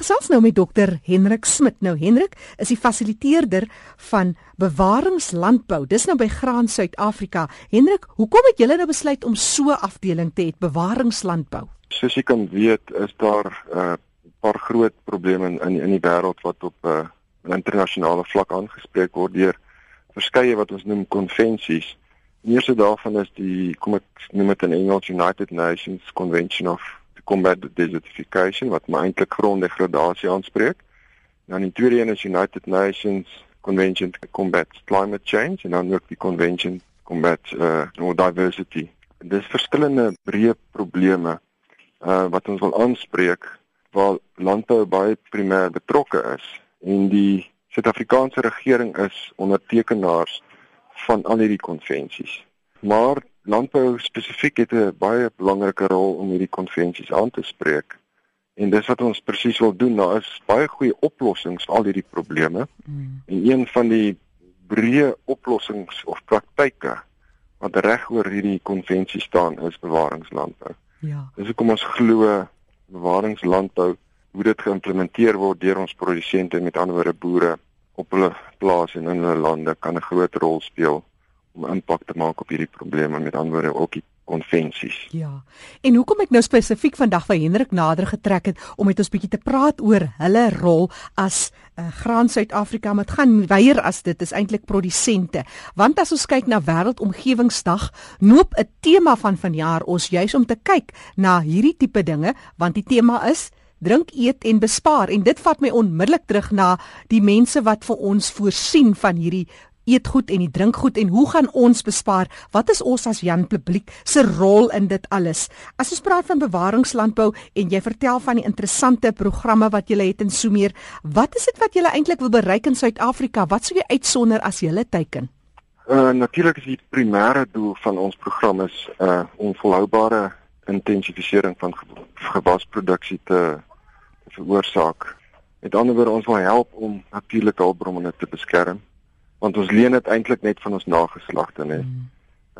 gesels nou met dokter Hendrik Smit. Nou Hendrik is die fasiliteerder van Bewaringslandbou. Dis nou by Graan Suid-Afrika. Hendrik, hoekom het julle nou besluit om so 'n afdeling te hê, Bewaringslandbou? Soos jy kan weet, is daar 'n uh, paar groot probleme in in, in die wêreld wat op 'n uh, internasionale vlak aangespreek word deur verskeie wat ons noem konvensies. Die eerste daarvan is die kom ek noem dit in Engels United Nations Convention of combat desertification wat maar eintlik gronddegradasie aanspreek. Dan die tweede een is United Nations Convention to Combat Climate Change en dan ook die Convention Combat uh Diversity. Dis verskillende breë probleme uh wat ons wil aanspreek waar landbou baie primêr betrokke is en die Suid-Afrikaanse regering is ondertekenaars van al hierdie konvensies. Maar landbou spesifiek het 'n baie belangrike rol om hierdie konvensies aan te spreek. En dis wat ons presies wil doen. Daar is baie goeie oplossings vir al hierdie probleme. Mm. En een van die breë oplossings of praktyke wat reg oor hierdie konvensie staan is bewaringslandbou. Ja. Dis hoekom ons glo bewaringslandbou hoe dit geïmplementeer word deur ons produsente met ander woorde boere op hulle plase en in hulle lande kan 'n groot rol speel om impak te maak op hierdie probleme met anderwoorde ook die konvensies. Ja. En hoekom ek nou spesifiek vandag by Hendrik nader getrek het om met ons bietjie te praat oor hulle rol as uh, Graan Suid-Afrika met gaan weier as dit is eintlik produsente. Want as ons kyk na Wêreldomgewingsdag, noop 'n tema van vanjaar ons juis om te kyk na hierdie tipe dinge want die tema is drink eet en bespaar en dit vat my onmiddellik terug na die mense wat vir ons voorsien van hierdie eet goed en die drink goed en hoe gaan ons bespaar? Wat is ons as Jan publiek se rol in dit alles? As ons praat van bewaringslandbou en jy vertel van die interessante programme wat jy het in Soemeer, wat is dit wat jy eintlik wil bereik in Suid-Afrika? Wat sou jy uitsonder as jy teiken? Uh natuurlik is die primêre doel van ons program is uh om volhoubare intensifisering van gewasproduksie te veroorsaak. Met ander woorde ons wil help om natuurlike hulpbronne te beskerm want ons leen dit eintlik net van ons nageslagte net. Mm.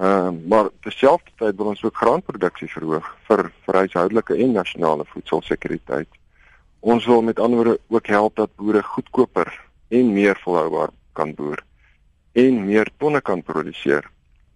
Ehm uh, maar terselfdertyd wil ons ook graanproduksie verhoog vir vir huishoudelike en nasionale voedselsekuriteit. Ons wil met ander woorde ook help dat boere goedkoper en meer volhoubaar kan boer en meer tonne kan produseer.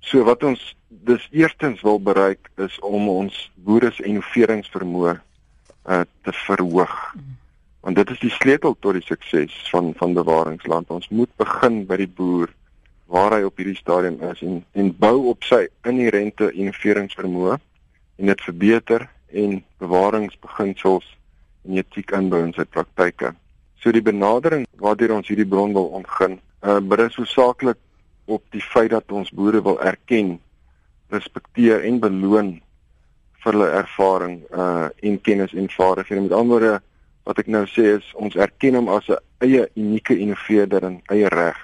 So wat ons dis eerstens wil bereik is om ons boere se innoveringsvermoë uh, te verhoog. Mm want dit is die sleutel tot die sukses van van bewaringsland. Ons moet begin by die boer waar hy op hierdie stadium is en en bou op sy inherente innoveringsvermoë en dit verbeter en bewaringsbeginsels en etiek inbou in sy praktyke. So die benadering waardeur ons hierdie bron wil ontgin, uh, berus hoofsaaklik op die feit dat ons boere wil erken, respekteer en beloon vir hulle ervaring uh en kennis en vaardighede. Met ander woorde, wat ek nou sê is ons erken hom as 'n eie unieke innoveerder in eie reg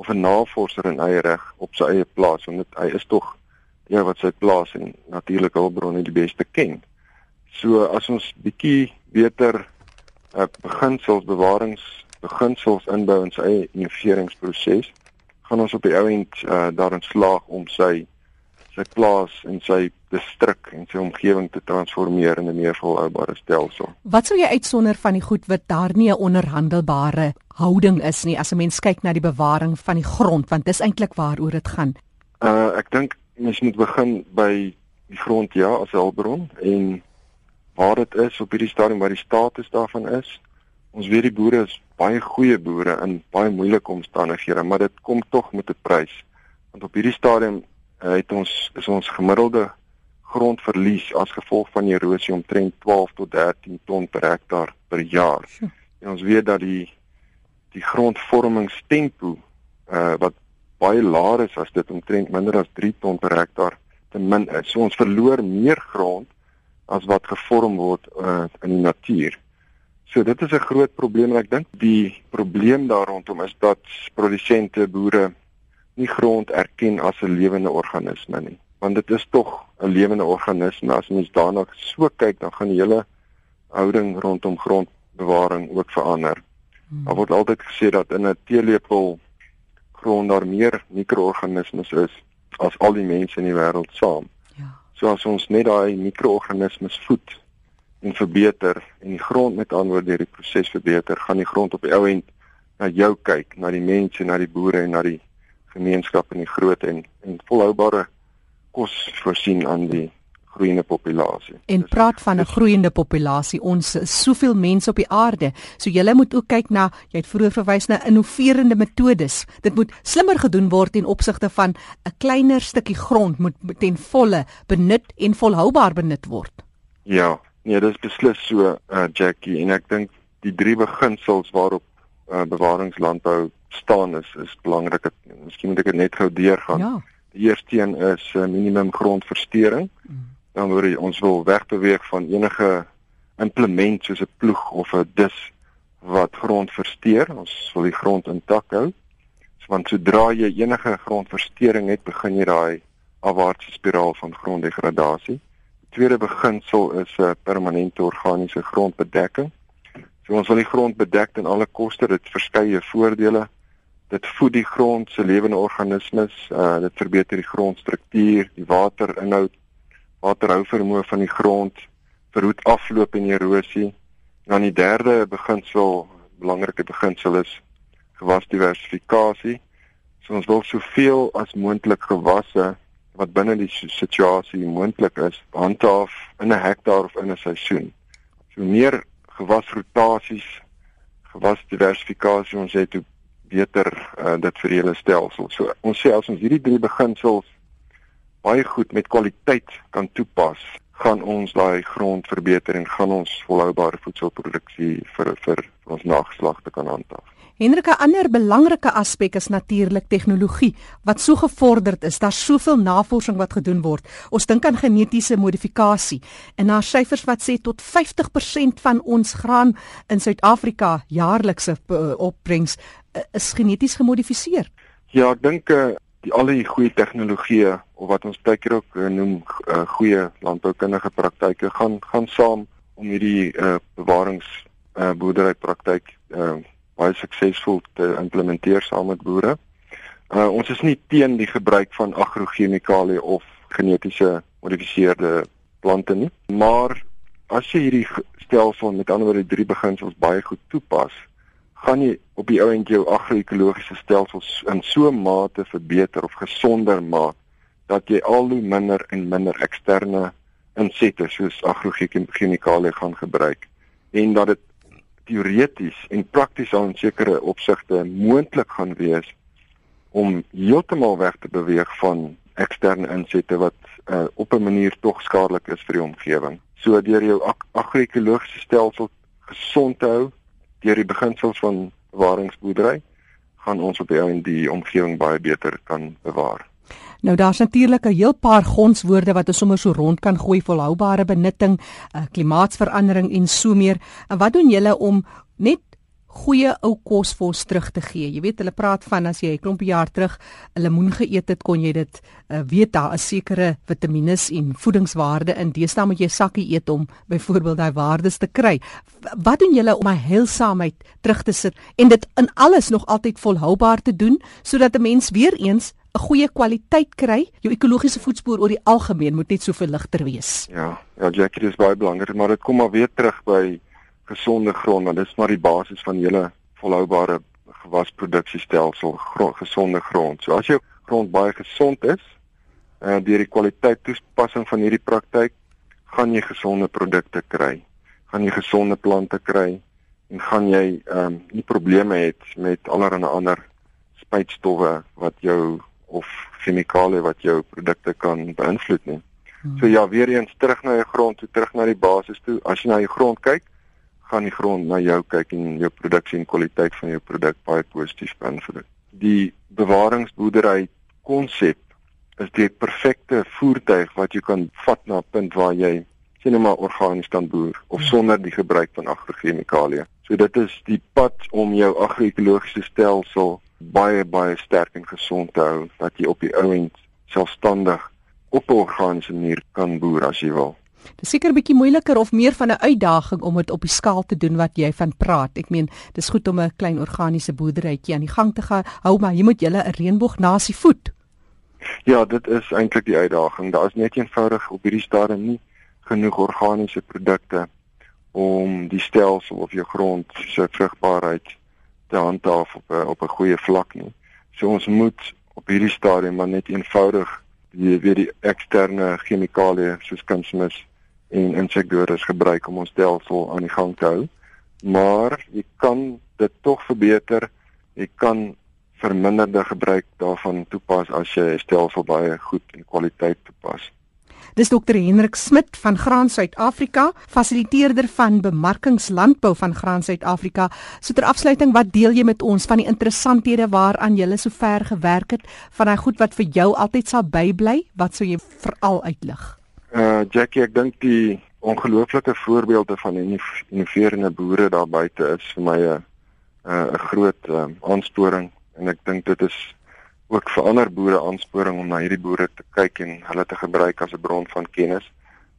of 'n navorser in eie reg op sy eie plaas want hy is tog ja wat sy plaas en natuurlike hulpbronne die beste ken. So as ons bietjie beter uh, beginsels bewarings beginsels inbou in sy eie innoveringsproses gaan ons op die ou end uh, daarin slaag om sy sy plaas en sy distrik en sy omgewing te transformeer in 'n meer volhoubare stelsel. Wat sou jy uitsonder van die goed wat daar nie 'n onderhandelbare houding is nie as 'n mens kyk na die bewaring van die grond want dis eintlik waaroor dit gaan. Uh ek dink mens moet begin by die grond ja as hulpbron en waar dit is op hierdie stadium waar die status daarvan is. Ons weet die boere is baie goeie boere in baie moeilike omstandighede, maar dit kom tog met 'n prys. Want op hierdie stadium het ons is ons gemiddelde grondverlies as gevolg van erosie omtrent 12 tot 13 ton per hektaar per jaar. En ons weet dat die die grondvormingstempo uh wat baie laer is as dit omtrent minder as 3 ton per hektaar te min is. So ons verloor meer grond as wat gevorm word uh in die natuur. So dit is 'n groot probleem en ek dink die probleem daar rondom is dat produsente boere nie grond erken as 'n lewende organisme nie want dit is tog 'n lewende organisme as mens daarna so kyk dan gaan die hele houding rondom grondbewaring ook verander. Hmm. Daar word altyd gesê dat in 'n teelepel grond daar meer mikroorganismes is as al die mense in die wêreld saam. Ja. So as ons net daai mikroorganismes voed en verbeter en die grond met antwoord deur die proses verbeter, gaan die grond op die ou end na jou kyk, na die mense, na die boere en na die gemeenskap in die groot en en volhoubare kos voorsien aan die groeiende populasie. En praat van 'n groeiende populasie. Ons is soveel mense op die aarde. So jy moet ook kyk na jy het vroeër verwys na innoverende metodes. Dit moet slimmer gedoen word in opsigte van 'n kleiner stukkie grond moet ten volle benut en volhoubaar benut word. Ja, nee, dis beslis so, uh, Jackie, en ek dink die drie beginsels waarop uh, bewaringslandbou staan is is belangrik. Miskien moet ek dit net gou deurgaan. Ja. Die eerste een is uh, minimum grondversteuring. Mm. Dan word ons wil wegbeweeg van enige implement soos 'n ploeg of 'n dis wat grond versteur. Ons wil die grond intak hou. So, want sodra jy enige grondversteuring het, begin jy daai afwaartse spiraal van gronddegradasie. Die tweede beginsel is 'n uh, permanente organiese grondbedekking. So ons wil die grond bedek ten alle koste. Dit verskeie voordele. Dit voed die grond se lewende organismes. Uh dit verbeter die grondstruktuur, die waterinhoud, waterhou vermoë van die grond, verhoed afloop en erosie. Dan die derde beginsel, belangrike beginsel is gewasdiversifikasie. So ons wil soveel as moontlik gewasse wat binne die situasie moontlik is, handhaaf in 'n hektaar of in 'n seisoen. So meer gewasrotasies, gewasdiversifikasie ons het hoe beter uh, dit vir hele stelsel. So ons sê as ons hierdie drie beginsels baie goed met kwaliteit kan toepas, gaan ons daai grond verbeter en gaan ons volhoubare voedselproduksie vir vir ons nageslagte kan handhaaf. Hendrik, 'n ander belangrike aspek is natuurlik tegnologie wat so gevorderd is. Daar's soveel navorsing wat gedoen word. Ons dink aan genetiese modifikasie en daar syfers wat sê tot 50% van ons graan in Suid-Afrika jaarlikse uh, opbrengs uh, is geneties gemodifiseer. Ja, ek dink uh, die al die goeie tegnologieë of wat ons baie keer ook uh, noem uh, goeie landboukundige praktyke gaan gaan saam om hierdie uh, bewarings uh, boerdery praktyk uh, baie suksesvol te implementeer saam met boere. Uh ons is nie teen die gebruik van agrokemikalie of genetiese gemodifiseerde plante nie, maar as jy hierdie stelsel met ander woorde drie beginsels baie goed toepas, gaan jy op die ou end jou agro-ekologiese stelsels in so 'n mate verbeter of gesonder maak dat jy al hoe minder en minder eksterne insette soos agrokemikalie gaan gebruik en dat dit teoreties en prakties aan sekere opsigte moontlik gaan wees om heeltemal weg te beweeg van eksterne insette wat uh, op 'n manier tog skadelik is vir die omgewing. So deur jou agro-ekologiese stelsel gesond te hou deur die beginsels van bewaringsboerdery gaan ons op die ou en die omgewing baie beter kan bewaar. Nou daar's natuurlik 'n heel paar gonswoorde wat ons sommer so rond kan gooi volhoubare benutting, uh, klimaatsverandering en so meer. En wat doen julle om net goeie ou kos vir ons terug te gee? Jy weet hulle praat van as jy 'n klompie jaar terug 'n lemoen geëet het, kon jy dit uh, weet daar is sekere vitamiene en voedingswaarde in. Deesdae moet jy sakkie eet om byvoorbeeld daai waardes te kry. Wat doen julle om my heelsaamheid terug te sit en dit in alles nog altyd volhoubaar te doen sodat 'n mens weer eens 'n goeie kwaliteit kry. Jou ekologiese voetspoor oor die algemeen moet net soveel ligter wees. Ja, ja Jackie, dit is baie belangrik, maar dit kom maar weer terug by gesonde grond, want dit is maar die basis van hele volhoubare gewasproduksiestelsel, grond, gesonde grond. So as jou grond baie gesond is, uh deur die kwaliteit toepassing van hierdie praktyk, gaan jy gesonde produkte kry. Gaan jy gesonde plante kry en gaan jy ehm um, nie probleme hê met allerlei ander spuitstowwe wat jou of chemikalieë wat jou produkte kan beïnvloed nie. Hmm. So ja, weer eens terug na jou grond, toe terug na die basis toe. As jy na jou grond kyk, gaan die grond na jou kyk en jou produksie en kwaliteit van jou produk baie positief beïnvloed. Die bewaringsboerdery konsep is die perfekte voertuig wat jy kan vat na 'n punt waar jy sien nou maar organies kan boer of hmm. sonder die gebruik van agrokemikalieë. So dit is die pad om jou agro-ekologiese stelsel baie baie sterk en gesond te hou dat jy op die ou end selfstandig op 'n organiese manier kan boer as jy wil. Dit is seker 'n bietjie moeiliker of meer van 'n uitdaging om dit op die skaal te doen wat jy van praat. Ek meen, dis goed om 'n klein organiese boerderytjie aan die gang te gaan. Hou maar, jy moet julle 'n reënboog nasie voed. Ja, dit is eintlik die uitdaging. Daar is net eenvoudig op hierdie stadium nie genoeg organiese produkte om die stelsel of jou grond se vrugbaarheid te handhaaf op 'n op 'n goeie vlak nie. So ons moet op hierdie stadium maar net eenvoudig die weer die eksterne chemikalieë soos kunsmis en insekdoders gebruik om ons stelsel aan die gang te hou. Maar jy kan dit tog verbeter. Jy kan verminderde gebruik daarvan toepas as jy 'n stelsel baie goed en kwaliteit toepas. Dis Dr Hendrik Smit van Graan Suid-Afrika, fasiliteerder van bemarkingslandbou van Graan Suid-Afrika. So ter afsluiting, wat deel jy met ons van die interessanthede waaraan jy sover gewerk het, van daai goed wat vir jou altyd sal bybly? Wat sou jy veral uitlig? Uh Jackie, ek dink die ongelooflike voorbeelde van innoverende boere daar buite is vir my 'n 'n groot uh, aansporing en ek dink dit is ook vir ander boere aansporing om na hierdie boere te kyk en hulle te gebruik as 'n bron van kennis.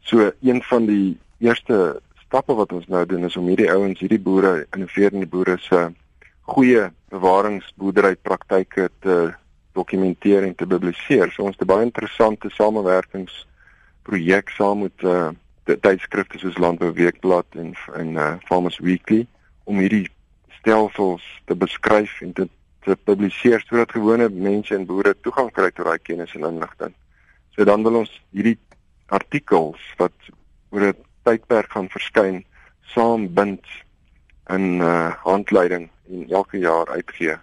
So een van die eerste stappe wat ons nou doen is om hierdie ouens, hierdie boere, innoverende boere se goeie bewaringsboerdery praktyke te dokumenteer en te publiseer. So ons het baie interessante samewerkingsprojek saam met uh tydskrifte soos Landbou Weekblad en en uh, Farmers Weekly om hierdie stelsels te beskryf en te te publiseer sodat gewone mense en boere toegang kry tot daai kennis en inligting. So dan wil ons hierdie artikels wat oor 'n tydperk gaan verskyn saambind in uh, handleiding en elke jaar uitgee.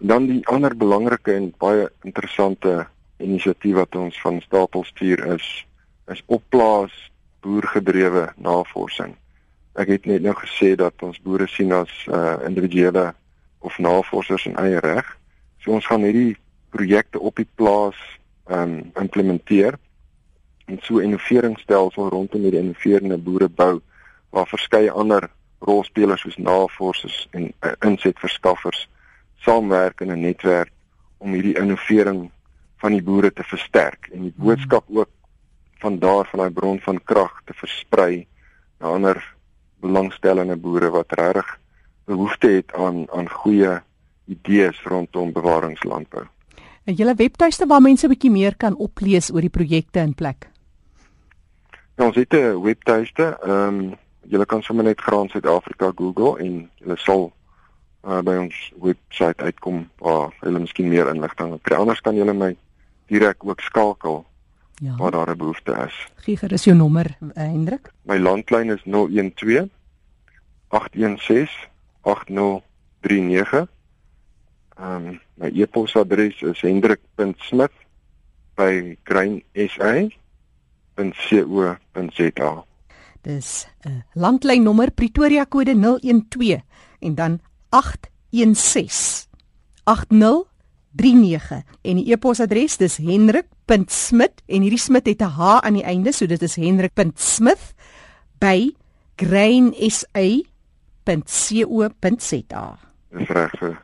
En dan die ander belangrike en baie interessante inisiatief wat ons van stapel stuur is is opplaas boergedrewe navorsing. Ek het net nou gesê dat ons boere sien as uh, individuele of navorsers in eie reg. So ons gaan hierdie projekte op die plaas um, implementeer en so 'n innoveringsstelsel rondom hierdie innoverende boere bou waar verskeie ander rolspelers soos navorsers en uh, insetverskaffers saamwerk in 'n netwerk om hierdie innovering van die boere te versterk en die boodskap ook van daar van daai bron van krag te versprei na ander belangstellende boere wat regtig behoefte het aan aan goeie idees rondom bewaringslandbou. 'n Julle webtuiste waar mense 'n bietjie meer kan oplees oor die projekte in plek. Ja, ons het 'n webtuiste. Ehm um, julle kan sommer net Graan Suid-Afrika Google en julle sal uh, by ons webwerf uitkom waar hulle miskien meer inligting het. Anders kan julle my direk ook skakel. Ja. Waar daar 'n behoefte is. Gee gerus jou nommer, Hendrik. My landlyn is 012 816 8039. Ehm um, my e-posadres is hendrik.smit@grainsa.co.za. Dis 'n uh, landlynnommer Pretoria kode 012 en dan 816 8039 en die e-posadres dis hendrik.smit en hierdie smit het 'n h aan die einde so dit is hendrik.smith by grainsa www.co.za. Dis reg.